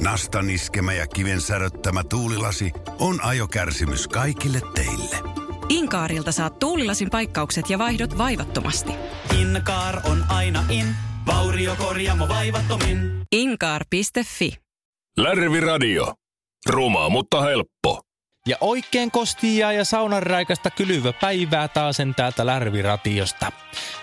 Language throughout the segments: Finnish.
Nastan iskemä ja kiven säröttämä tuulilasi on ajokärsimys kaikille teille. Inkaarilta saat tuulilasin paikkaukset ja vaihdot vaivattomasti. Inkaar on aina in, vauriokorjaamo vaivattomin. Inkaar.fi Lärvi Radio. Ruma, mutta helppo. Ja oikein kostia ja saunanraikasta kylyvä päivää taasen täältä Lärviratiosta.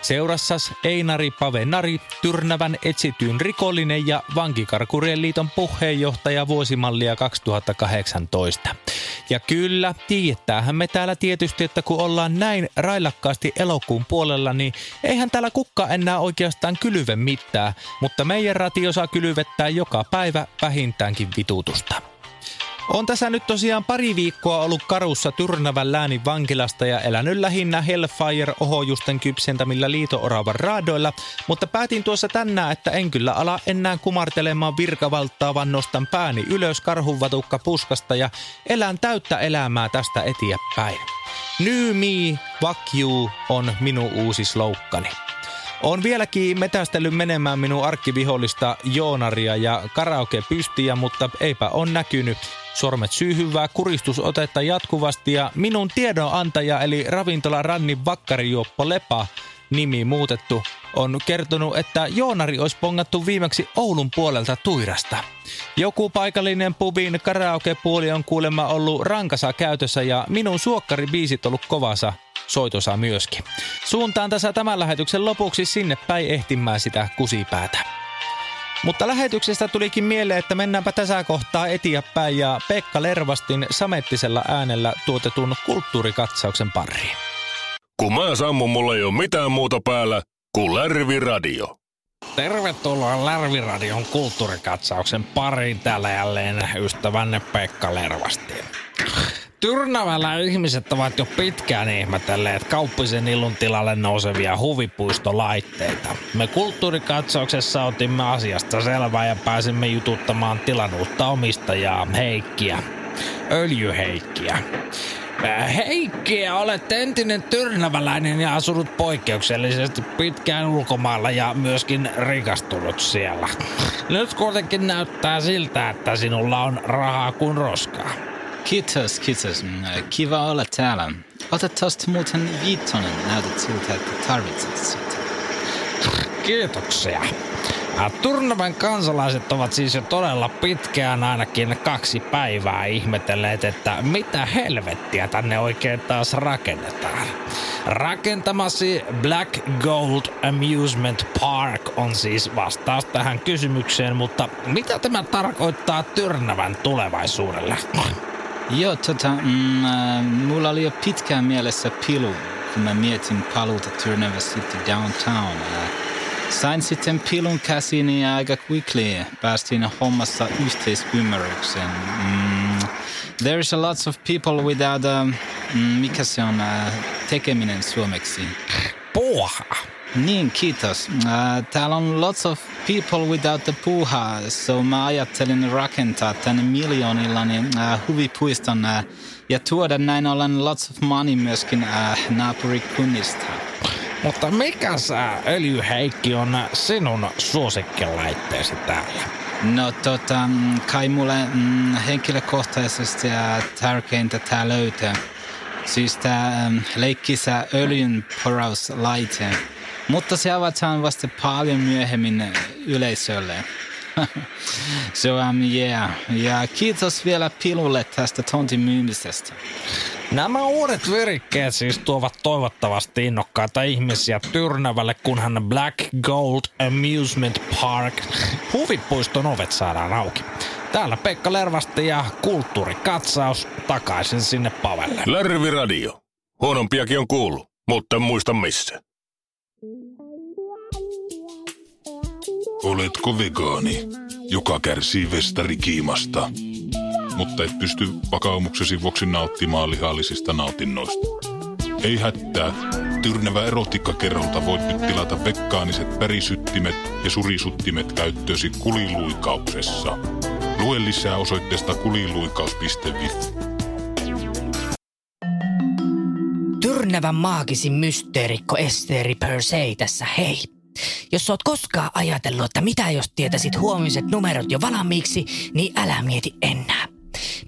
Seurassas Einari Pavenari, Tyrnävän etsityn rikollinen ja Vankikarkurien liiton puheenjohtaja vuosimallia 2018. Ja kyllä, tietäähän me täällä tietysti, että kun ollaan näin railakkaasti elokuun puolella, niin eihän täällä kukka enää oikeastaan kylyve mitään, mutta meidän ratio saa kylyvettää joka päivä vähintäänkin vitutusta. On tässä nyt tosiaan pari viikkoa ollut karussa Tyrnävän läänin vankilasta ja elänyt lähinnä Hellfire-ohojusten kypsentämillä liito-oravan raadoilla, mutta päätin tuossa tänään, että en kyllä ala enää kumartelemaan virkavaltaa, vaan nostan pääni ylös karhunvatukka puskasta ja elän täyttä elämää tästä eteenpäin. New me, fuck you on minun uusi sloukkani. On vieläkin metästellyt menemään minun arkkivihollista Joonaria ja karaoke pystiä, mutta eipä on näkynyt. Sormet syyhyvää kuristusotetta jatkuvasti ja minun tiedonantaja eli ravintola Rannin vakkarijuoppo Lepa nimi muutettu, on kertonut, että Joonari olisi pongattu viimeksi Oulun puolelta Tuirasta. Joku paikallinen pubin karaokepuoli on kuulemma ollut rankasa käytössä ja minun suokkaribiisit ollut kovassa soitosa myöskin. Suuntaan tässä tämän lähetyksen lopuksi sinne päin ehtimään sitä kusipäätä. Mutta lähetyksestä tulikin mieleen, että mennäänpä tässä kohtaa eteenpäin ja Pekka Lervastin samettisella äänellä tuotetun kulttuurikatsauksen pariin. Kun mä sammun, mulla ei ole mitään muuta päällä kuin Lärvi Radio. Tervetuloa Lärviradion kulttuurikatsauksen pariin täällä jälleen ystävänne Pekka Lervasti. Tyrnävällä ihmiset ovat jo pitkään ihmetelleet kauppisen ilun tilalle nousevia huvipuistolaitteita. Me kulttuurikatsauksessa otimme asiasta selvää ja pääsimme jututtamaan tilan uutta omistajaa, Heikkiä. Öljyheikkiä. Äh, Heikki, olet entinen tyrnäväläinen ja asunut poikkeuksellisesti pitkään ulkomailla ja myöskin rikastunut siellä. Nyt kuitenkin näyttää siltä, että sinulla on rahaa kuin roskaa. Kiitos, kiitos. Mm, Kiva olla täällä. Ota tosta muuten viittonen. Näytät siltä, että tarvitset sitä. Kiitoksia. Äh, Turnavan kansalaiset ovat siis jo todella pitkään ainakin kaksi päivää ihmetelleet, että mitä helvettiä tänne oikein taas rakennetaan. Rakentamasi Black Gold Amusement Park on siis vastaus tähän kysymykseen, mutta mitä tämä tarkoittaa Tyrnävän tulevaisuudelle? Joo, tota, mm, äh, mulla oli jo pitkään mielessä pilu, kun mä mietin paluuta Tyrnävä City downtown. Äh, sain sitten pilun käsiini ja aika quickly päästiin hommassa yhteisymmärrykseen. Mm, there's a lots of people without, um, mm, mikä se on, uh, tekeminen suomeksi. Puuha! Niin, kiitos. Uh, täällä on lots of people without the puuha, so mä ajattelin rakentaa tänne miljoonillani uh, huvipuiston uh, ja tuoda näin ollen lots of money myöskin uh, naapurikunnista. Mutta mikä sä, öljyheikki, on sinun suosikkilaitteesi täällä? No tota, mm, kai mulle mm, henkilökohtaisesti uh, tärkeintä tää löytää. Siis tää um, leikkisä öljyn porauslaite. Mutta se avataan vasta paljon myöhemmin yleisölle. so um, yeah. Ja kiitos vielä Pilulle tästä tontin myymisestä. Nämä uudet virikkeet siis tuovat toivottavasti innokkaita ihmisiä Tyrnävälle, kunhan Black Gold Amusement Park huvipuiston ovet saadaan auki. Täällä Pekka Lervasti ja kulttuurikatsaus takaisin sinne Pavelle. Lärvi Radio. Huonompiakin on kuullut, mutta en muista missä. Oletko vegaani, joka kärsii vestarikiimasta, mutta et pysty vakaumuksesi vuoksi nauttimaan lihallisista nautinnoista? Ei hätää. Tyrnävä erotiikkakerrolta voit nyt tilata veggaaniset pärisyttimet ja surisuttimet käyttöösi kuliluikauksessa. Lue lisää osoitteesta kuliluikaus.fi. Tyrnävän maagisin mysteerikko Esteri Persei tässä hei. Jos oot koskaan ajatellut, että mitä jos tietäisit huomiset numerot jo valmiiksi, niin älä mieti enää.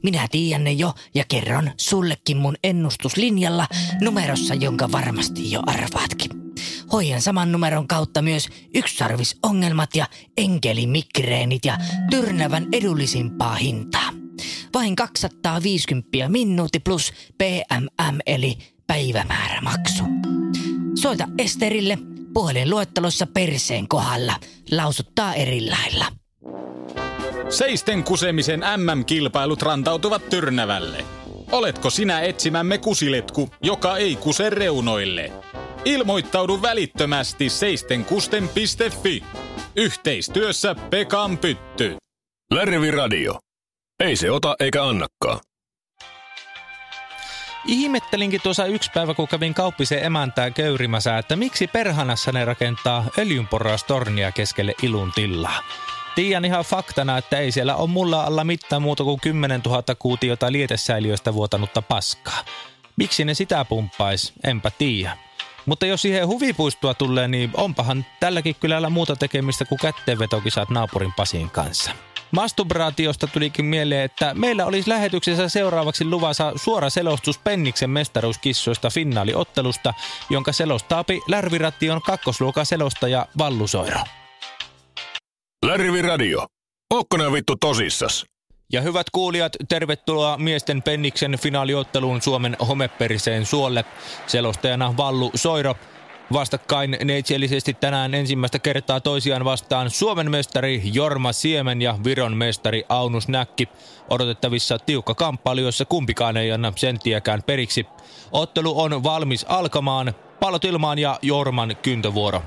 Minä tiedän ne jo ja kerron sullekin mun ennustuslinjalla numerossa, jonka varmasti jo arvaatkin. Hoidan saman numeron kautta myös yksisarvisongelmat ja enkelimikreenit ja tyrnävän edullisimpaa hintaa. Vain 250 minuutti plus PMM eli päivämäärämaksu. Soita Esterille puhelinluettelossa perseen kohdalla. Lausuttaa eri lailla. Seisten kusemisen MM-kilpailut rantautuvat Tyrnävälle. Oletko sinä etsimämme kusiletku, joka ei kuse reunoille? Ilmoittaudu välittömästi seistenkusten.fi. Yhteistyössä Pekan Pytty. Lärvi Radio. Ei se ota eikä annakaan. Ihmettelinkin tuossa yksi päivä, kun kävin kauppisen emäntää köyrimässä, että miksi perhanassa ne rakentaa öljynporraustornia keskelle ilun tilaa. Tiedän ihan faktana, että ei siellä ole mulla alla mitään muuta kuin 10 000 kuutiota lietesäiliöistä vuotanutta paskaa. Miksi ne sitä pumppais, enpä tiedä. Mutta jos siihen huvipuistoa tulee, niin onpahan tälläkin kylällä muuta tekemistä kuin kätteenvetokisat naapurin Pasin kanssa. Masturbaatiosta tulikin mieleen, että meillä olisi lähetyksessä seuraavaksi luvassa suora selostus Penniksen mestaruuskissoista finaaliottelusta, jonka selostaapi Lärviration kakkosluokan selostaja Vallu Soiro. Lärvi Radio. Ootko nää vittu tosissas? Ja hyvät kuulijat, tervetuloa miesten Penniksen finaaliotteluun Suomen homeperiseen suolle. Selostajana Vallu Soiro. Vastakkain neitsellisesti tänään ensimmäistä kertaa toisiaan vastaan Suomen mestari Jorma Siemen ja Viron mestari Aunus Näkki. Odotettavissa tiukka kamppailu, jossa kumpikaan ei anna senttiäkään periksi. Ottelu on valmis alkamaan. Pallot ilmaan ja Jorman kyntövuoro.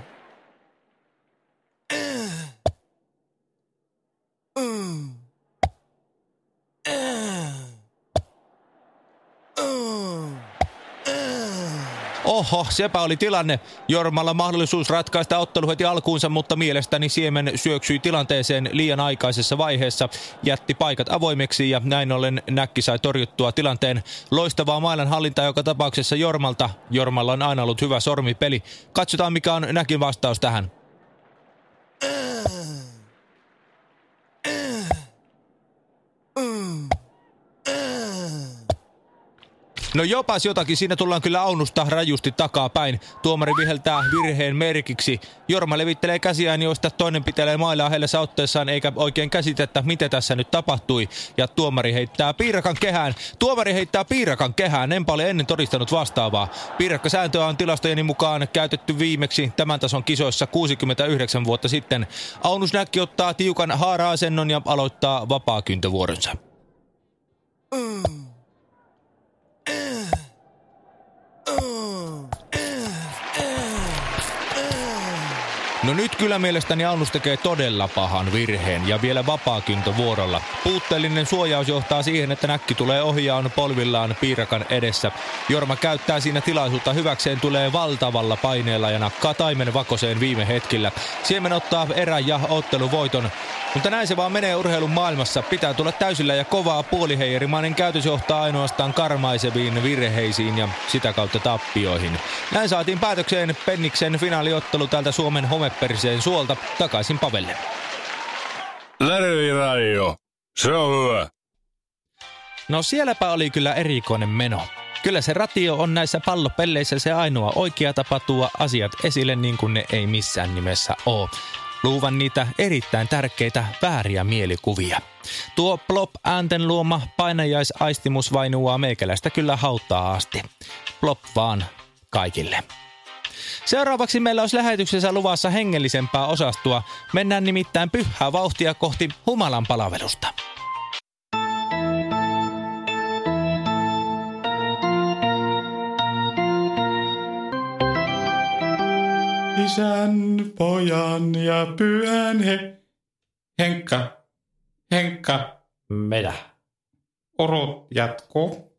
Oho, sepä oli tilanne. Jormalla mahdollisuus ratkaista ottelu heti alkuunsa, mutta mielestäni Siemen syöksyi tilanteeseen liian aikaisessa vaiheessa, jätti paikat avoimeksi ja näin ollen Näkki sai torjuttua tilanteen. Loistavaa mailan hallinta joka tapauksessa Jormalta. Jormalla on aina ollut hyvä sormipeli. Katsotaan mikä on Näkin vastaus tähän. No jopas jotakin, siinä tullaan kyllä Aunusta rajusti takapäin. Tuomari viheltää virheen merkiksi. Jorma levittelee käsiään, joista toinen pitelee mailaa heille otteessaan, eikä oikein käsitettä, mitä tässä nyt tapahtui. Ja tuomari heittää piirakan kehään. Tuomari heittää piirakan kehään, enpä ole ennen todistanut vastaavaa. Piirakkasääntöä on tilastojeni mukaan käytetty viimeksi tämän tason kisoissa 69 vuotta sitten. Aunus Näkki ottaa tiukan haara-asennon ja aloittaa vapaakyntövuoronsa. Mm. No nyt kyllä mielestäni Aunus tekee todella pahan virheen ja vielä vuorolla. Puutteellinen suojaus johtaa siihen, että näkki tulee ohjaan polvillaan piirakan edessä. Jorma käyttää siinä tilaisuutta hyväkseen, tulee valtavalla paineella ja nakkaa taimen vakoseen viime hetkillä. Siemen ottaa erä ja otteluvoiton. Mutta näin se vaan menee urheilun maailmassa. Pitää tulla täysillä ja kovaa puoliheijerimainen käytös johtaa ainoastaan karmaiseviin virheisiin ja sitä kautta tappioihin. Näin saatiin päätökseen Penniksen finaaliottelu täältä Suomen homeperiseen suolta takaisin Pavelle. Radio. Se on hyvä. No sielläpä oli kyllä erikoinen meno. Kyllä se ratio on näissä pallopelleissä se ainoa oikea tapa tuo asiat esille niin kuin ne ei missään nimessä ole luuvan niitä erittäin tärkeitä vääriä mielikuvia. Tuo plop äänten luoma painajaisaistimus vainuaa meikäläistä kyllä hauttaa asti. Plop vaan kaikille. Seuraavaksi meillä olisi lähetyksessä luvassa hengellisempää osastua. Mennään nimittäin pyhää vauhtia kohti humalan palvelusta. Isän, pojan ja pyhän he... Henkka, Henkka. Mitä? Urut jatkuu.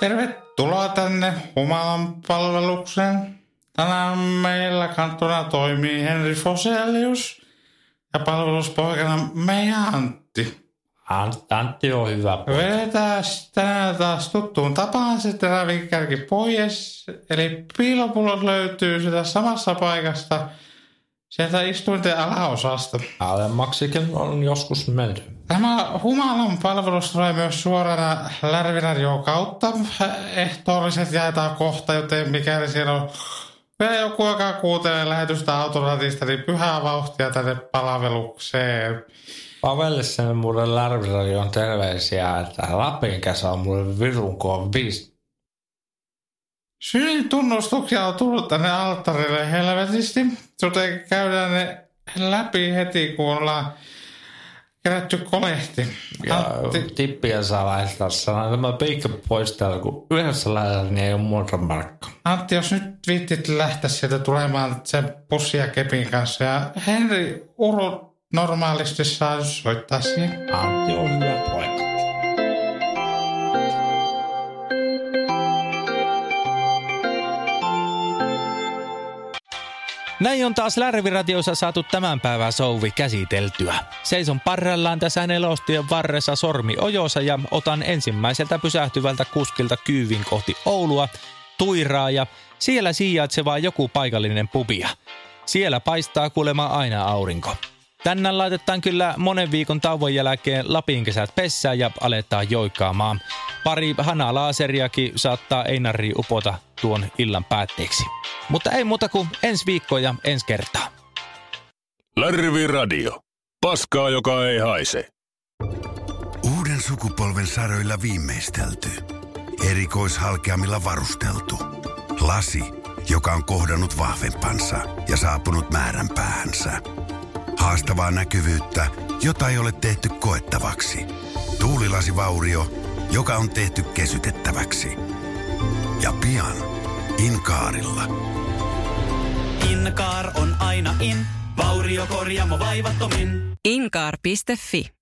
Tervetuloa tänne Humalan palvelukseen. Tänään meillä kantona toimii Henri Foselius ja palveluspoikana meidän Antti. Ant- Antti on hyvä poika. Vedetään tänään taas tuttuun tapaan se terävinkärki pois. Eli piilopullot löytyy sitä samassa paikasta sieltä istuinten alaosasta. Alemmaksikin on joskus menty. Tämä humalan palvelus tulee myös suorana Lärvinarjoon kautta. Ehtoolliset jaetaan kohta, joten mikäli siellä on vielä joku, joka kuuntelee lähetystä autoratista, niin pyhää vauhtia tänne palvelukseen. Pavelissa mulle Lärviradion terveisiä, että Lapin kesä on mulle virun koon viisi. Syyn tunnustuksia on tullut tänne alttarille helvetisti, joten käydään ne läpi heti, kun ollaan kerätty kolehti. Ja Antti, tippiä saa laittaa sanoa, tämä piikka pois täältä, kun yhdessä lähdetään, niin ei ole muuta markka. Antti, jos nyt viittit lähteä sieltä tulemaan sen pussia kepin kanssa ja Henri Uru normaalisti saa soittaa siihen. Antti on hyvä poika. Näin on taas Lärviradiossa saatu tämän päivän souvi käsiteltyä. Seison parrellaan tässä nelostien varressa sormi ojossa ja otan ensimmäiseltä pysähtyvältä kuskilta kyyvin kohti Oulua, Tuiraa ja siellä sijaitsevaa joku paikallinen pubia. Siellä paistaa kuulema aina aurinko. Tänään laitetaan kyllä monen viikon tauon jälkeen Lapin kesät pessään ja aletaan joikkaamaan. Pari hanalaaseriakin saattaa Einari upota tuon illan päätteeksi. Mutta ei muuta kuin ensi viikko ja ensi kertaa. Lärvi Radio. Paskaa, joka ei haise. Uuden sukupolven saroilla viimeistelty. Erikoishalkeamilla varusteltu. Lasi, joka on kohdannut vahvempansa ja saapunut määränpäähänsä. Haastavaa näkyvyyttä, jota ei ole tehty koettavaksi. Tuulilasivaurio, joka on tehty kesytettäväksi. Ja pian Inkaarilla. Inkaar on aina in, vauriokorjaamo vaivattomin. Inkaar.fi